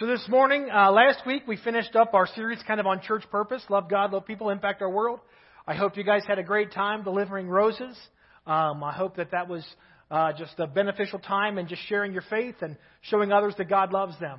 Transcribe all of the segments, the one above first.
So this morning, uh, last week, we finished up our series kind of on church purpose love God, love people, impact our world. I hope you guys had a great time delivering roses. Um, I hope that that was uh, just a beneficial time and just sharing your faith and showing others that God loves them.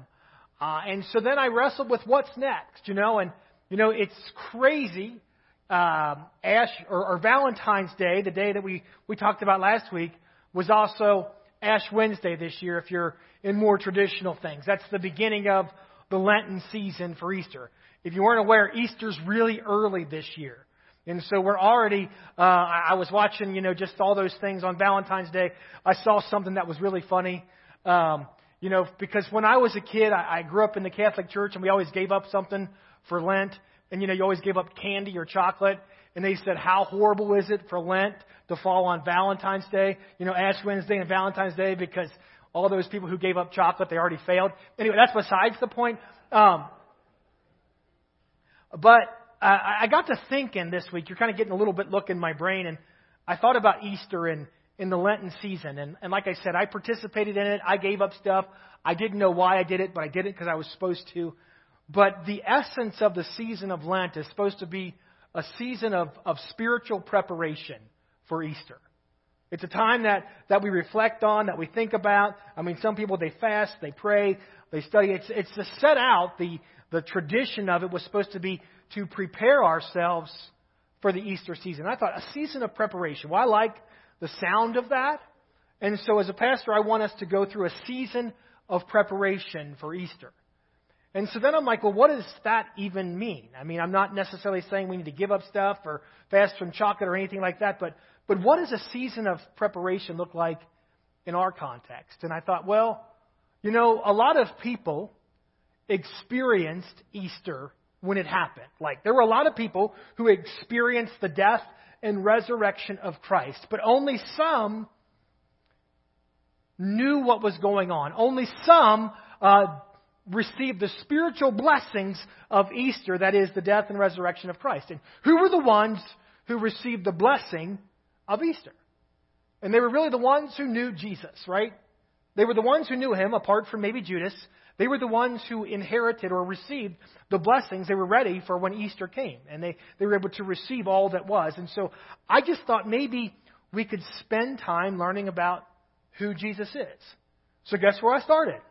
Uh, and so then I wrestled with what's next, you know, and, you know, it's crazy. Um, Ash or, or Valentine's Day, the day that we, we talked about last week, was also Ash Wednesday this year if you're in more traditional things. That's the beginning of the Lenten season for Easter. If you weren't aware, Easter's really early this year. And so we're already, uh, I was watching, you know, just all those things on Valentine's Day. I saw something that was really funny. Um, you know, because when I was a kid, I, I grew up in the Catholic Church and we always gave up something for Lent. And, you know, you always gave up candy or chocolate. And they said, how horrible is it for Lent to fall on Valentine's Day? You know, Ash Wednesday and Valentine's Day because all those people who gave up chocolate, they already failed. Anyway, that's besides the point. Um, but uh, I got to thinking this week. You're kind of getting a little bit look in my brain, and I thought about Easter and in the Lenten season. And, and like I said, I participated in it. I gave up stuff. I didn't know why I did it, but I did it because I was supposed to. But the essence of the season of Lent is supposed to be a season of, of spiritual preparation for Easter. It's a time that, that we reflect on, that we think about. I mean, some people, they fast, they pray, they study. It's, it's to set out the, the tradition of it was supposed to be to prepare ourselves for the Easter season. I thought a season of preparation. Well, I like the sound of that. And so as a pastor, I want us to go through a season of preparation for Easter. And so then I'm like, well, what does that even mean? I mean, I'm not necessarily saying we need to give up stuff or fast from chocolate or anything like that, but, but what does a season of preparation look like in our context? And I thought, well, you know, a lot of people experienced Easter when it happened. Like, there were a lot of people who experienced the death and resurrection of Christ, but only some knew what was going on. Only some uh, received the spiritual blessings of Easter, that is, the death and resurrection of Christ. And who were the ones who received the blessing of Easter? And they were really the ones who knew Jesus, right? They were the ones who knew him, apart from maybe Judas. They were the ones who inherited or received the blessings. They were ready for when Easter came, and they, they were able to receive all that was. And so I just thought maybe we could spend time learning about who Jesus is. So guess where I started?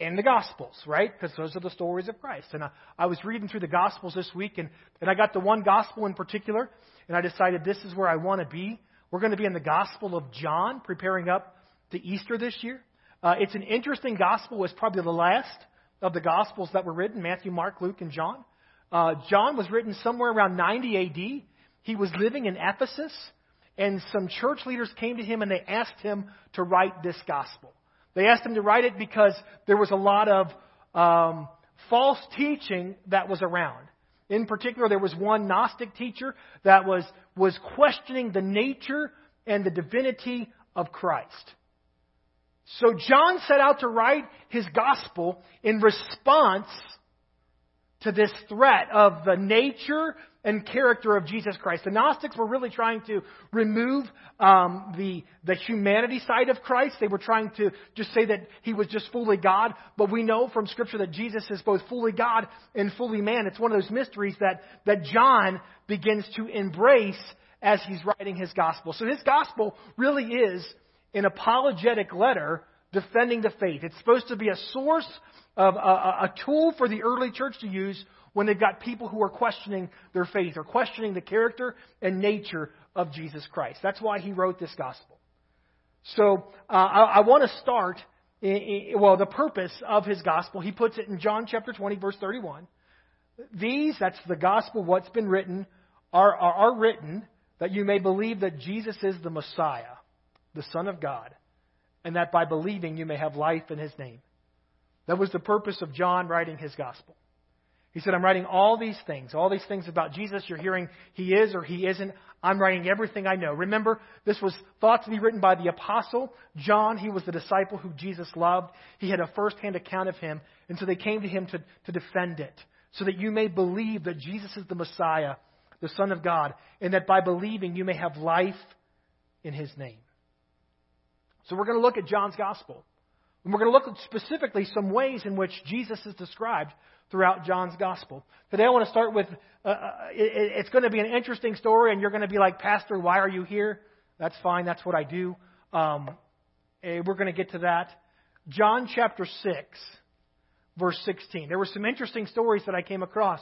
In the Gospels, right? Because those are the stories of Christ. And I, I was reading through the Gospels this week, and, and I got the one Gospel in particular, and I decided this is where I want to be. We're going to be in the Gospel of John, preparing up to Easter this year. Uh, it's an interesting Gospel. It's probably the last of the Gospels that were written Matthew, Mark, Luke, and John. Uh, John was written somewhere around 90 AD. He was living in Ephesus, and some church leaders came to him and they asked him to write this Gospel. They asked him to write it because there was a lot of um, false teaching that was around. In particular, there was one Gnostic teacher that was, was questioning the nature and the divinity of Christ. So John set out to write his gospel in response to this threat of the nature and character of Jesus Christ. The Gnostics were really trying to remove um, the, the humanity side of Christ. They were trying to just say that he was just fully God. But we know from Scripture that Jesus is both fully God and fully man. It's one of those mysteries that, that John begins to embrace as he's writing his gospel. So his gospel really is an apologetic letter defending the faith. It's supposed to be a source of a, a tool for the early church to use when they've got people who are questioning their faith or questioning the character and nature of Jesus Christ. That's why he wrote this gospel. So uh, I, I want to start, well, the purpose of his gospel. He puts it in John chapter 20, verse 31. These, that's the gospel, what's been written, are, are, are written that you may believe that Jesus is the Messiah, the Son of God, and that by believing you may have life in his name. That was the purpose of John writing his gospel. He said, I'm writing all these things, all these things about Jesus. You're hearing he is or he isn't. I'm writing everything I know. Remember, this was thought to be written by the apostle John. He was the disciple who Jesus loved. He had a first-hand account of him. And so they came to him to, to defend it, so that you may believe that Jesus is the Messiah, the Son of God, and that by believing you may have life in his name. So we're going to look at John's gospel. And we're going to look at specifically some ways in which Jesus is described throughout John's gospel. Today I want to start with uh, uh it, it's going to be an interesting story, and you're going to be like, Pastor, why are you here? That's fine. That's what I do. Um, we're going to get to that. John chapter 6, verse 16. There were some interesting stories that I came across.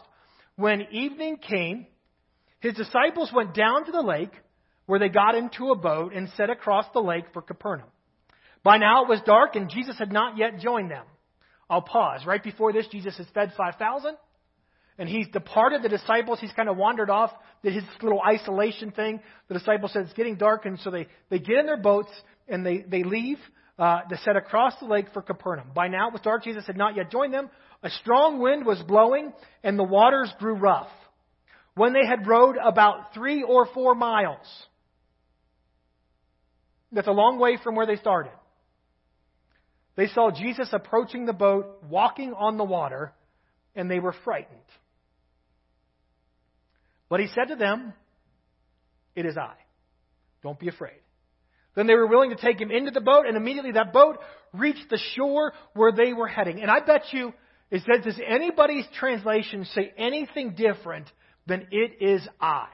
When evening came, his disciples went down to the lake where they got into a boat and set across the lake for Capernaum. By now it was dark and Jesus had not yet joined them. I'll pause. Right before this, Jesus has fed 5,000 and he's departed the disciples. He's kind of wandered off, did his little isolation thing. The disciples said it's getting dark, and so they, they get in their boats and they, they leave uh, to set across the lake for Capernaum. By now it was dark. Jesus had not yet joined them. A strong wind was blowing, and the waters grew rough. When they had rowed about three or four miles, that's a long way from where they started. They saw Jesus approaching the boat, walking on the water, and they were frightened. But he said to them, It is I. Don't be afraid. Then they were willing to take him into the boat, and immediately that boat reached the shore where they were heading. And I bet you, it says, does anybody's translation say anything different than it is I?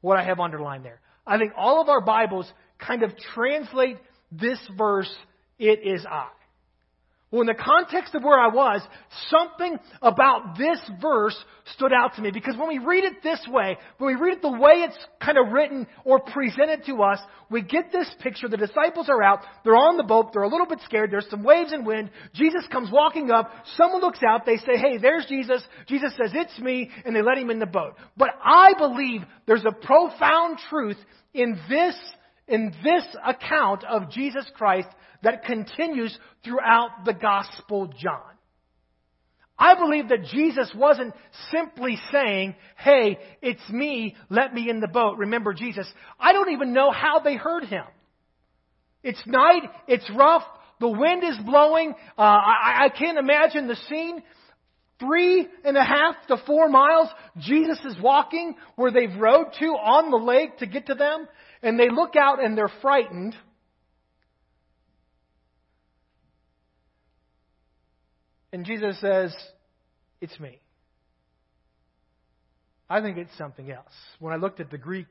What I have underlined there. I think all of our Bibles kind of translate this verse, it is I. Well, in the context of where I was, something about this verse stood out to me because when we read it this way, when we read it the way it's kind of written or presented to us, we get this picture. The disciples are out, they're on the boat, they're a little bit scared, there's some waves and wind. Jesus comes walking up, someone looks out, they say, hey, there's Jesus. Jesus says, it's me, and they let him in the boat. But I believe there's a profound truth in this in this account of Jesus Christ that continues throughout the Gospel John. I believe that Jesus wasn't simply saying, hey, it's me, let me in the boat. Remember Jesus. I don't even know how they heard him. It's night, it's rough, the wind is blowing. Uh, I, I can't imagine the scene. Three and a half to four miles, Jesus is walking where they've rowed to on the lake to get to them, and they look out and they're frightened. And Jesus says, It's me. I think it's something else. When I looked at the Greek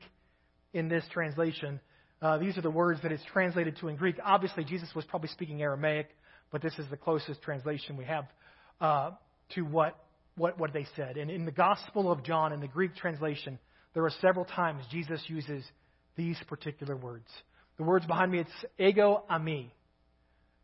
in this translation, uh, these are the words that it's translated to in Greek. Obviously, Jesus was probably speaking Aramaic, but this is the closest translation we have uh, to what, what, what they said. And in the Gospel of John, in the Greek translation, there are several times Jesus uses these particular words. The words behind me, it's ego eimi.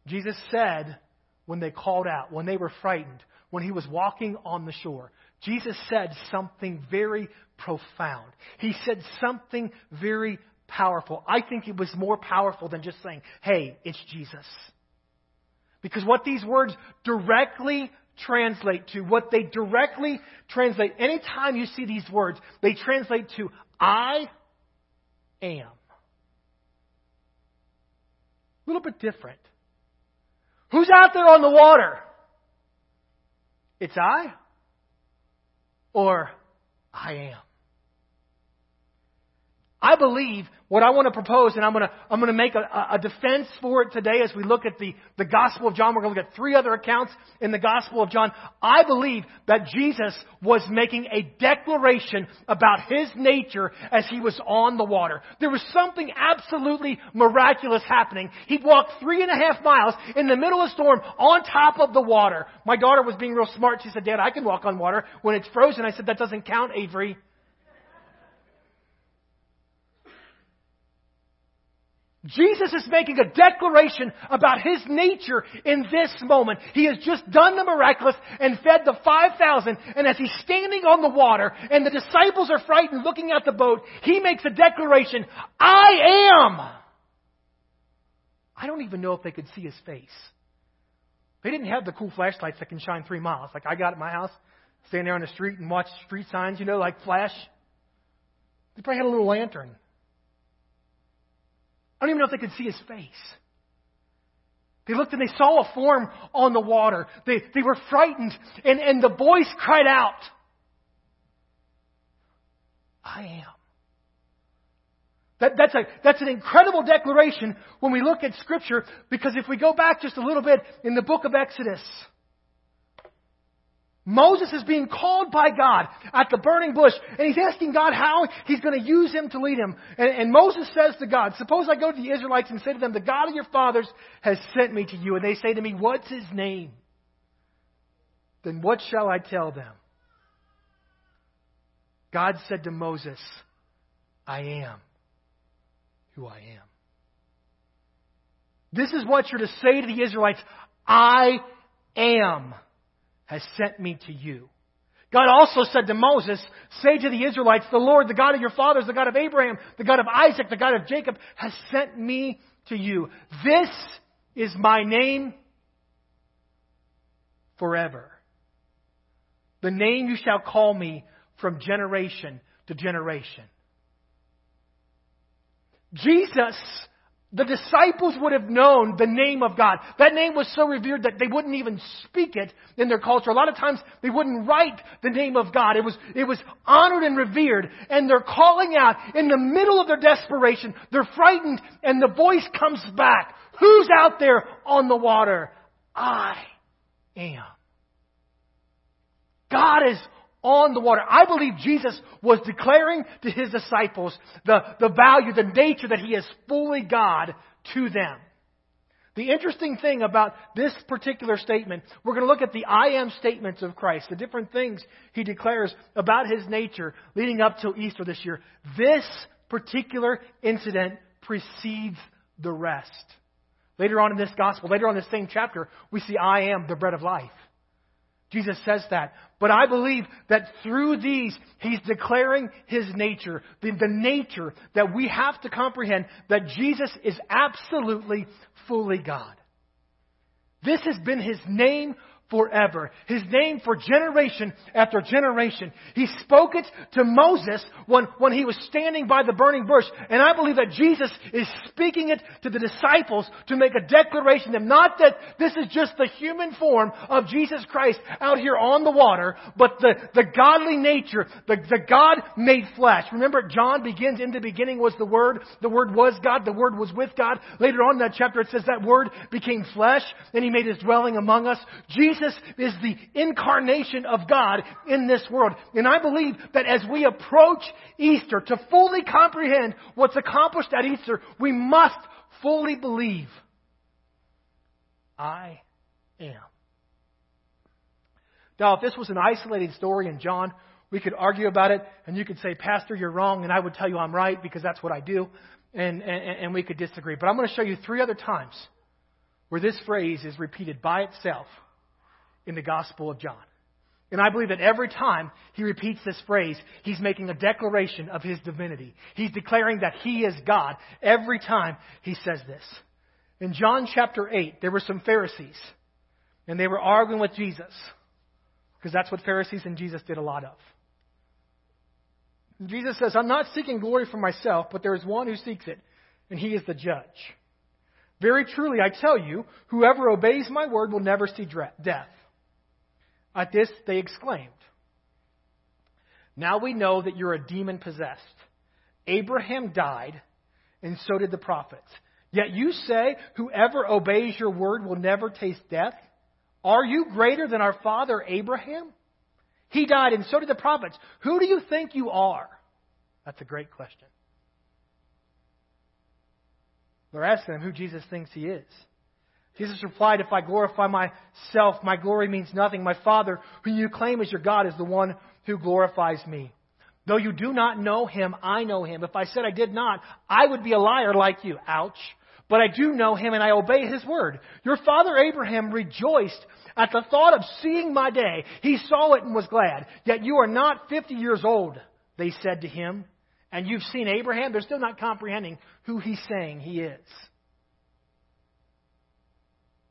Jesus said, when they called out, when they were frightened, when he was walking on the shore. Jesus said something very profound. He said something very powerful. I think it was more powerful than just saying, hey, it's Jesus. Because what these words directly translate to, what they directly translate, anytime you see these words, they translate to, I am. A little bit different. Who's out there on the water? It's I or I am. I believe what I want to propose, and I'm going to, I'm going to make a, a defense for it today as we look at the, the Gospel of John. We're going to look at three other accounts in the Gospel of John. I believe that Jesus was making a declaration about his nature as he was on the water. There was something absolutely miraculous happening. He walked three and a half miles in the middle of a storm on top of the water. My daughter was being real smart. She said, Dad, I can walk on water when it's frozen. I said, that doesn't count, Avery. Jesus is making a declaration about his nature in this moment. He has just done the miraculous and fed the 5,000. And as he's standing on the water and the disciples are frightened looking at the boat, he makes a declaration, I am. I don't even know if they could see his face. They didn't have the cool flashlights that can shine three miles like I got at my house. Stand there on the street and watch street signs, you know, like flash. They probably had a little lantern. I don't even know if they could see his face. They looked and they saw a form on the water. They, they were frightened, and, and the voice cried out, I am. That, that's, a, that's an incredible declaration when we look at Scripture because if we go back just a little bit in the book of Exodus, Moses is being called by God at the burning bush, and he's asking God how he's going to use him to lead him. And, and, Moses says to God, Suppose I go to the Israelites and say to them, The God of your fathers has sent me to you. And they say to me, What's his name? Then what shall I tell them? God said to Moses, I am who I am. This is what you're to say to the Israelites I am has sent me to you. God also said to Moses, Say to the Israelites, The Lord, the God of your fathers, the God of Abraham, the God of Isaac, the God of Jacob, has sent me to you. This is my name forever. The name you shall call me from generation to generation. Jesus the disciples would have known the name of God. That name was so revered that they wouldn't even speak it in their culture. A lot of times they wouldn't write the name of God. It was, it was honored and revered. And they're calling out in the middle of their desperation. They're frightened and the voice comes back. Who's out there on the water? I am. God is on the water. I believe Jesus was declaring to his disciples the, the value, the nature that he is fully God to them. The interesting thing about this particular statement, we're going to look at the I am statements of Christ, the different things he declares about his nature leading up to Easter this year. This particular incident precedes the rest. Later on in this gospel, later on in this same chapter, we see I am the bread of life. Jesus says that. But I believe that through these, He's declaring His nature, the, the nature that we have to comprehend that Jesus is absolutely fully God. This has been His name forever. His name for generation after generation. He spoke it to Moses when, when he was standing by the burning bush. And I believe that Jesus is speaking it to the disciples to make a declaration to them. Not that this is just the human form of Jesus Christ out here on the water, but the, the godly nature, the, the God made flesh. Remember, John begins, in the beginning was the Word. The Word was God. The Word was with God. Later on in that chapter it says that Word became flesh and He made His dwelling among us. Jesus Jesus is the incarnation of God in this world. And I believe that as we approach Easter to fully comprehend what's accomplished at Easter, we must fully believe I am. Now, if this was an isolated story in John, we could argue about it, and you could say, Pastor, you're wrong, and I would tell you I'm right because that's what I do, and, and, and we could disagree. But I'm going to show you three other times where this phrase is repeated by itself in the Gospel of John. And I believe that every time he repeats this phrase, he's making a declaration of his divinity. He's declaring that he is God every time he says this. In John chapter 8, there were some Pharisees, and they were arguing with Jesus, because that's what Pharisees and Jesus did a lot of. Jesus says, I'm not seeking glory for myself, but there is one who seeks it, and he is the judge. Very truly, I tell you, whoever obeys my word will never see death. At this, they exclaimed, Now we know that you're a demon possessed. Abraham died, and so did the prophets. Yet you say, Whoever obeys your word will never taste death. Are you greater than our father Abraham? He died, and so did the prophets. Who do you think you are? That's a great question. They're asking him who Jesus thinks he is. Jesus replied, If I glorify myself, my glory means nothing. My Father, whom you claim as your God, is the one who glorifies me. Though you do not know him, I know him. If I said I did not, I would be a liar like you. Ouch. But I do know him and I obey his word. Your father Abraham rejoiced at the thought of seeing my day. He saw it and was glad. Yet you are not fifty years old, they said to him. And you've seen Abraham. They're still not comprehending who he's saying he is.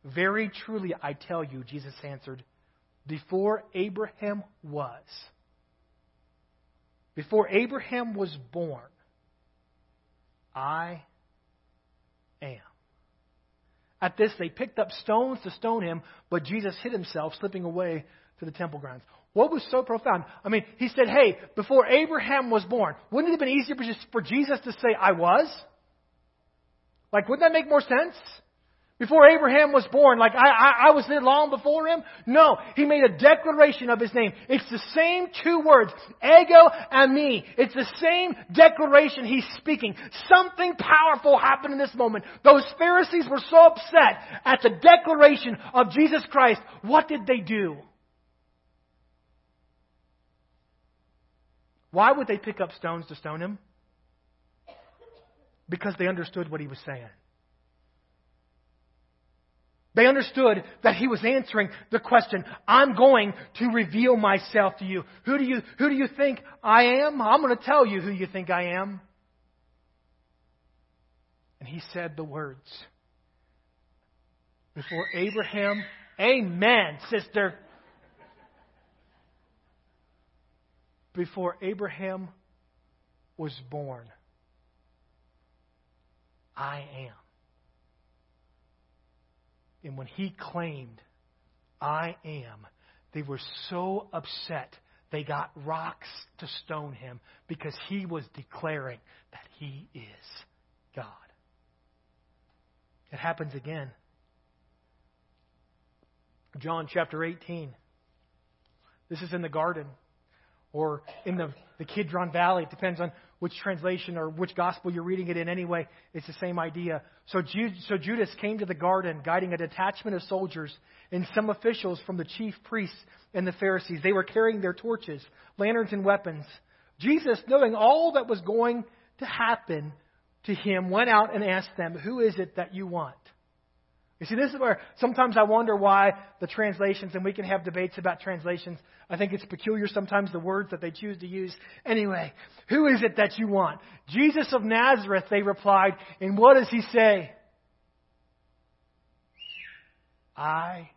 Very truly, I tell you, Jesus answered, before Abraham was, before Abraham was born, I am. At this, they picked up stones to stone him, but Jesus hid himself, slipping away to the temple grounds. What was so profound? I mean, he said, hey, before Abraham was born, wouldn't it have been easier for Jesus to say, I was? Like, wouldn't that make more sense? Before Abraham was born, like I, I, I was there long before him? No, he made a declaration of his name. It's the same two words, ego eimi. It's the same declaration he's speaking. Something powerful happened in this moment. Those Pharisees were so upset at the declaration of Jesus Christ. What did they do? Why would they pick up stones to stone him? Because they understood what he was saying. They understood that he was answering the question, I'm going to reveal myself to you. Who do you, who do you think I am? I'm going to tell you who you think I am. And he said the words. Before Abraham, Amen, sister. Before Abraham was born, I am. And when he claimed, I am, they were so upset they got rocks to stone him because he was declaring that he is God. It happens again. John chapter 18. This is in the garden or in the, the Kidron Valley. It depends on which translation or which gospel you're reading it in anyway. It's the same idea. So, Jude, so Judas came to the garden guiding a detachment of soldiers and some officials from the chief priests and the Pharisees. They were carrying their torches, lanterns, and weapons. Jesus, knowing all that was going to happen to him, went out and asked them, Who is it that you want? You see, this is where sometimes I wonder why the translations, and we can have debates about translations. I think it's peculiar sometimes the words that they choose to use. Anyway, who is it that you want? Jesus of Nazareth, they replied. And what does he say? I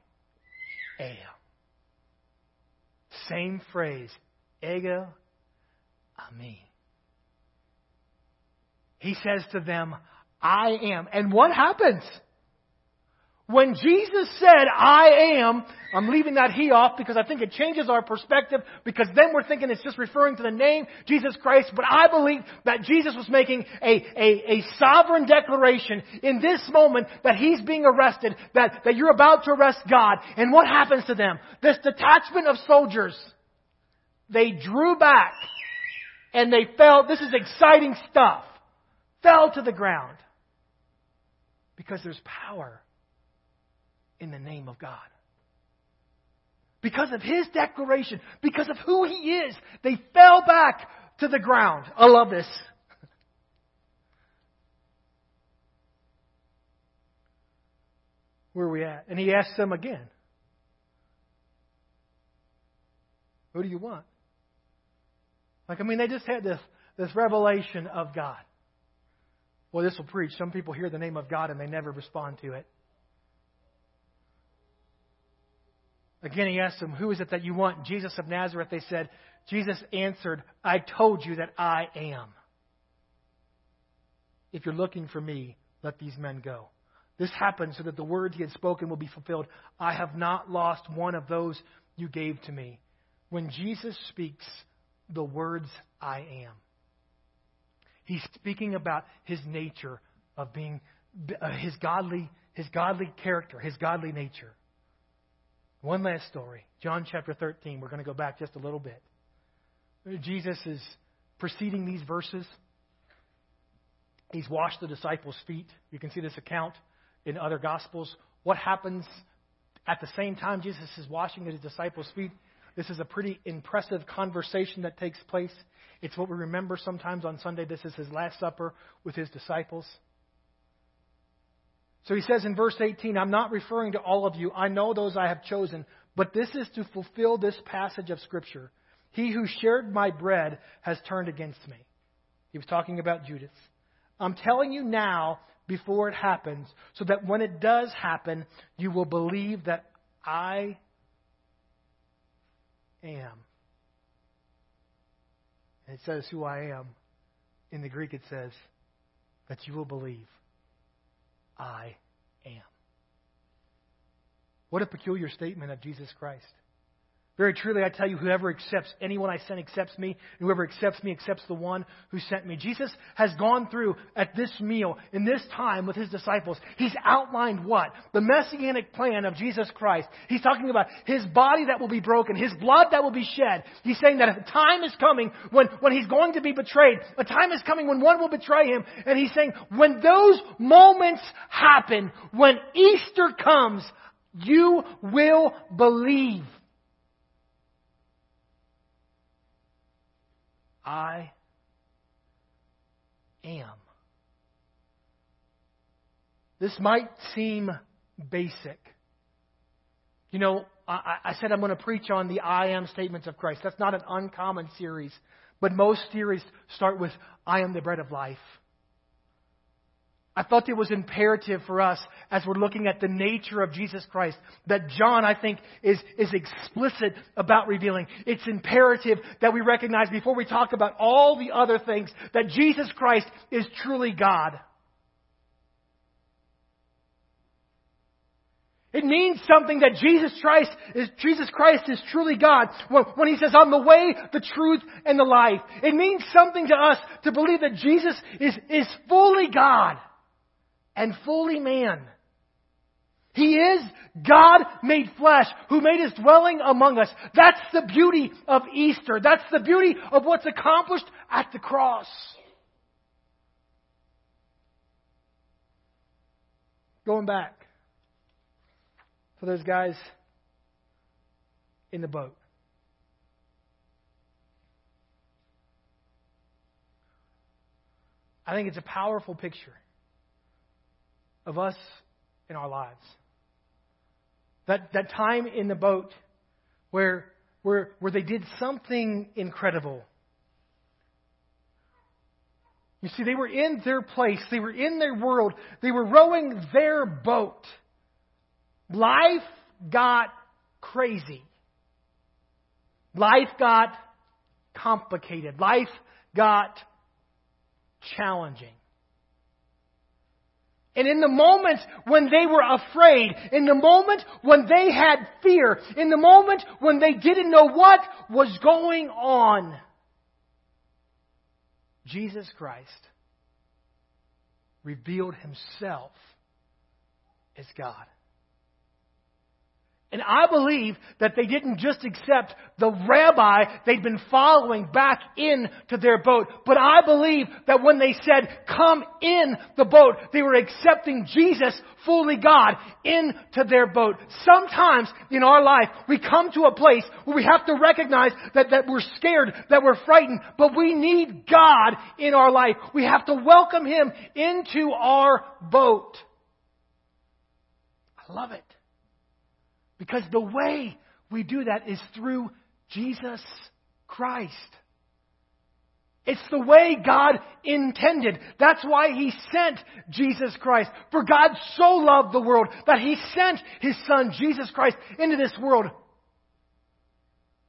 am. Same phrase. Ego eimi. He says to them, I am. And what happens? When Jesus said, I am, I'm leaving that he off because I think it changes our perspective because then we're thinking it's just referring to the name Jesus Christ. But I believe that Jesus was making a, a, a sovereign declaration in this moment that he's being arrested, that, that you're about to arrest God. And what happens to them? This detachment of soldiers, they drew back and they fell, this is exciting stuff, fell to the ground because there's power in the name of God. Because of his declaration, because of who he is, they fell back to the ground. I love this. Where are we at? And he asked them again Who do you want? Like, I mean, they just had this, this revelation of God. Well, this will preach. Some people hear the name of God and they never respond to it. Again, he asked them, Who is it that you want? Jesus of Nazareth. They said, Jesus answered, I told you that I am. If you're looking for me, let these men go. This happened so that the words he had spoken will be fulfilled. I have not lost one of those you gave to me. When Jesus speaks the words I am, he's speaking about his nature of being uh, his godly, his godly character, his godly nature. One last story. John chapter 13. We're going to go back just a little bit. Jesus is preceding these verses. He's washed the disciples' feet. You can see this account in other Gospels. What happens at the same time Jesus is washing his disciples' feet? This is a pretty impressive conversation that takes place. It's what we remember sometimes on Sunday. This is his Last Supper with his disciples. So he says in verse 18, I'm not referring to all of you. I know those I have chosen, but this is to fulfill this passage of Scripture. He who shared my bread has turned against me. He was talking about Judas. I'm telling you now before it happens, so that when it does happen, you will believe that I am. And it says who I am. In the Greek, it says that you will believe. I am. What a peculiar statement of Jesus Christ. Very truly, I tell you, whoever accepts anyone I send accepts me, and whoever accepts me accepts the one who sent me. Jesus has gone through at this meal, in this time with his disciples. He's outlined what? The messianic plan of Jesus Christ. He's talking about his body that will be broken, his blood that will be shed. He's saying that a time is coming when, when he's going to be betrayed. A time is coming when one will betray him. And he's saying, when those moments happen, when Easter comes, you will believe. I am. This might seem basic. You know, I, I said I'm going to preach on the I am statements of Christ. That's not an uncommon series, but most series start with I am the bread of life. I thought it was imperative for us as we're looking at the nature of Jesus Christ that John, I think, is, is explicit about revealing. It's imperative that we recognize before we talk about all the other things that Jesus Christ is truly God. It means something that Jesus Christ is, Jesus Christ is truly God. When, when He says, I'm the way, the truth, and the life. It means something to us to believe that Jesus is, is fully God and fully man. He is God made flesh who made his dwelling among us. That's the beauty of Easter. That's the beauty of what's accomplished at the cross. Going back for those guys in the boat. I think it's a powerful picture of us in our lives. That, that time in the boat where, where, where they did something incredible. You see, they were in their place, they were in their world, they were rowing their boat. Life got crazy. Life got complicated. Life got challenging. And in the moment when they were afraid, in the moment when they had fear, in the moment when they didn't know what was going on, Jesus Christ revealed himself as God. And I believe that they didn't just accept the rabbi they'd been following back into their boat, but I believe that when they said, come in the boat, they were accepting Jesus, fully God, into their boat. Sometimes in our life, we come to a place where we have to recognize that, that we're scared, that we're frightened, but we need God in our life. We have to welcome Him into our boat. I love it. Because the way we do that is through Jesus Christ. It's the way God intended. That's why He sent Jesus Christ. For God so loved the world that He sent His Son, Jesus Christ, into this world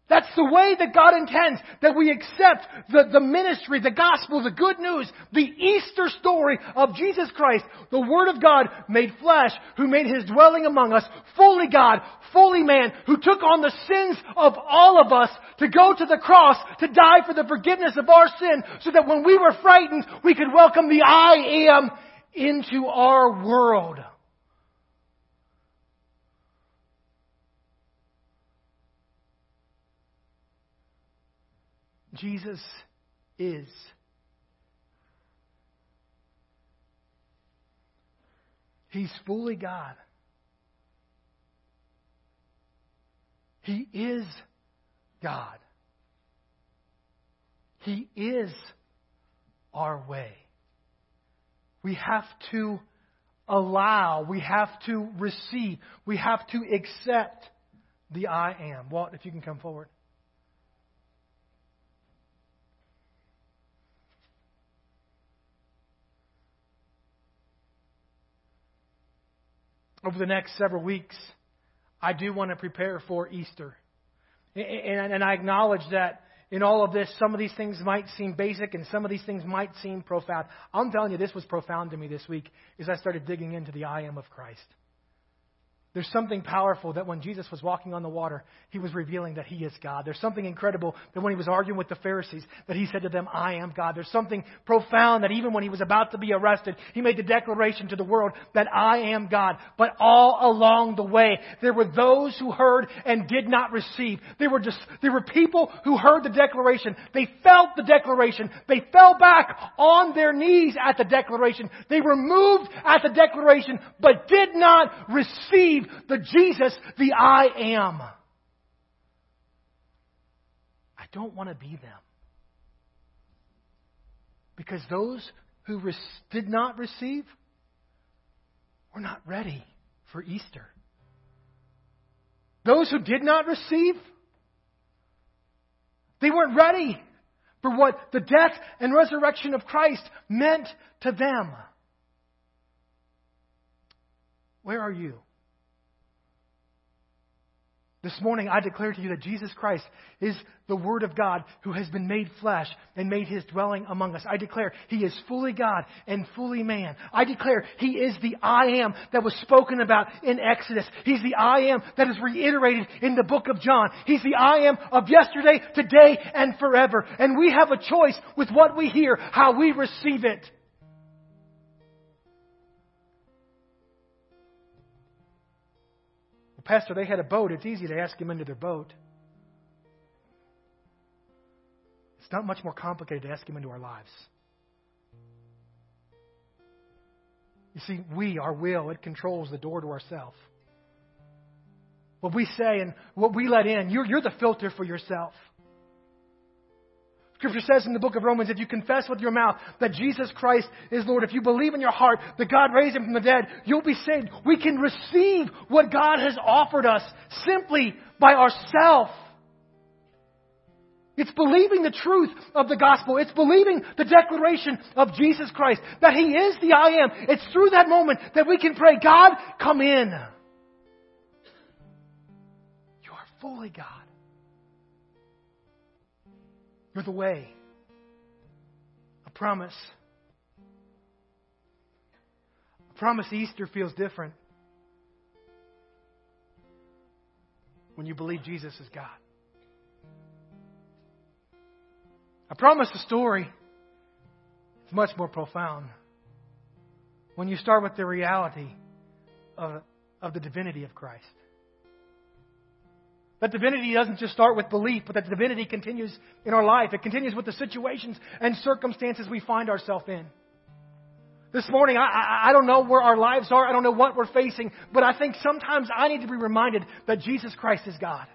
that's the way that God intends that we accept the, the ministry, the gospel, the good news, the Easter story of Jesus Christ, the Word of God made flesh, who made His dwelling among us, fully God, fully man, who took on the sins of all of us to go to the cross, to die for the forgiveness of our sin, so that when we were frightened, we could welcome the I am into our world. Jesus is. He's fully God. He is God. He is our way. We have to allow, we have to receive, we have to accept the I am. Walt, if you can come forward. Over the next several weeks, I do want to prepare for Easter. And, I acknowledge that in all of this, some of these things might seem basic and some of these things might seem profound. I'm telling you, this was profound to me this week as I started digging into the I am of Christ. There's something powerful that when Jesus was walking on the water, he was revealing that he is God. There's something incredible that when he was arguing with the Pharisees, that he said to them, I am God. There's something profound that even when he was about to be arrested, he made the declaration to the world that I am God. But all along the way, there were those who heard and did not receive. There were just, there were people who heard the declaration. They felt the declaration. They fell back on their knees at the declaration. They were moved at the declaration, but did not receive the Jesus, the I am. I don't want to be them. Because those who did not receive were not ready for Easter. Those who did not receive, they weren't ready for what the death and resurrection of Christ meant to them. Where are you? This morning, I declare to you that Jesus Christ is the Word of God who has been made flesh and made his dwelling among us. I declare he is fully God and fully man. I declare he is the I am that was spoken about in Exodus. He's the I am that is reiterated in the book of John. He's the I am of yesterday, today, and forever. And we have a choice with what we hear, how we receive it. Pastor, they had a boat. It's easy to ask him into their boat. It's not much more complicated to ask him into our lives. You see, we, our will, it controls the door to ourself. What we say and what we let in, you're, you're the filter for yourself. Scripture says in the book of Romans, if you confess with your mouth that Jesus Christ is Lord, if you believe in your heart that God raised him from the dead, you'll be saved. We can receive what God has offered us simply by ourself. It's believing the truth of the gospel. It's believing the declaration of Jesus Christ, that He is the I am. It's through that moment that we can pray, God, come in. You are fully God. You're the way. A promise. A promise Easter feels different when you believe Jesus is God. I promise the story is much more profound when you start with the reality of, of the divinity of Christ. That divinity doesn't just start with belief, but that divinity continues in our life. It continues with the situations and circumstances we find ourselves in. This morning, I, I, I, don't know where our lives are. I don't know what we're facing. But I think sometimes I need to be reminded that Jesus Christ is God.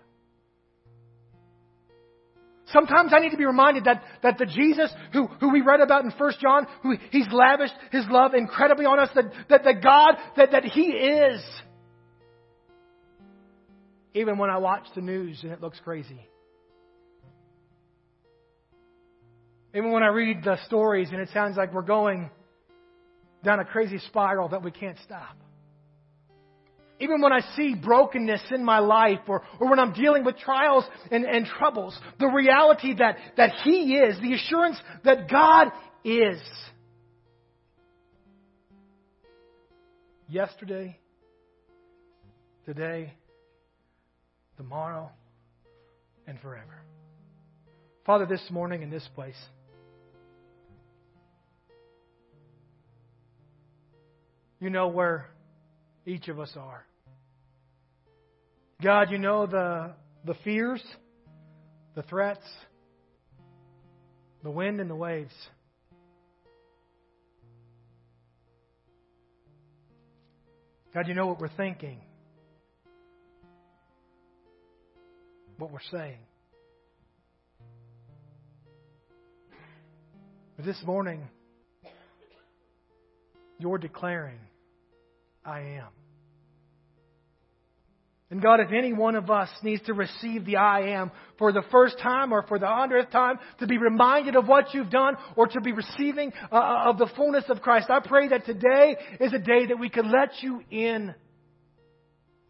Sometimes I need to be reminded that, that the Jesus who, who we read about in 1 John, who He's lavished His love incredibly on us, that, that the God that, that He is even when I watch the news and it looks crazy. Even when I read the stories and it sounds like we're going down a crazy spiral that we can't stop. Even when I see brokenness in my life or, or when I'm dealing with trials and, and troubles, the reality that, that He is, the assurance that God is. Yesterday, today, tomorrow, and forever. Father, this morning in this place, you know where each of us are. God, you know the, the fears, the threats, the wind and the waves. God, you know what we're thinking. What we're saying. But this morning, you're declaring, I am. And God, if any one of us needs to receive the I am for the first time or for the hundredth time, to be reminded of what you've done or to be receiving uh, uh of the fullness of Christ, I pray that today is a day that we could let you in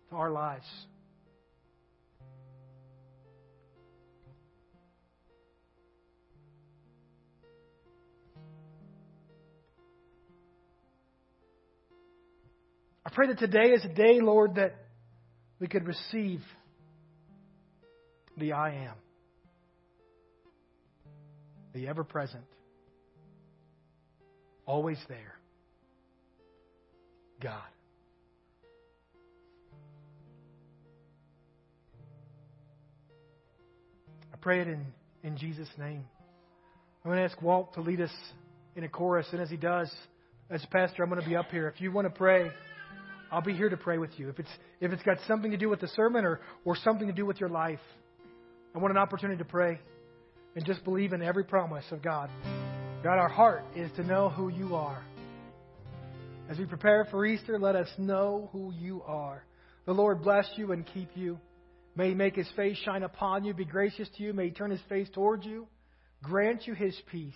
to our lives. Pray that today is a day, Lord, that we could receive the I am, the ever present, always there, God. I pray it in, in Jesus' name. I'm going to ask Walt to lead us in a chorus, and as he does, as pastor, I'm going to be up here. If you want to pray, I'll be here to pray with you. If it's if it's got something to do with the sermon or or something to do with your life, I want an opportunity to pray and just believe in every promise of God. God, our heart is to know who you are. As we prepare for Easter, let us know who you are. The Lord bless you and keep you. May he make his face shine upon you, be gracious to you. May he turn his face towards you, grant you his peace.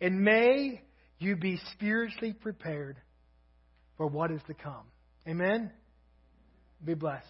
And may you be spiritually prepared for what is to come. Amen? Be blessed.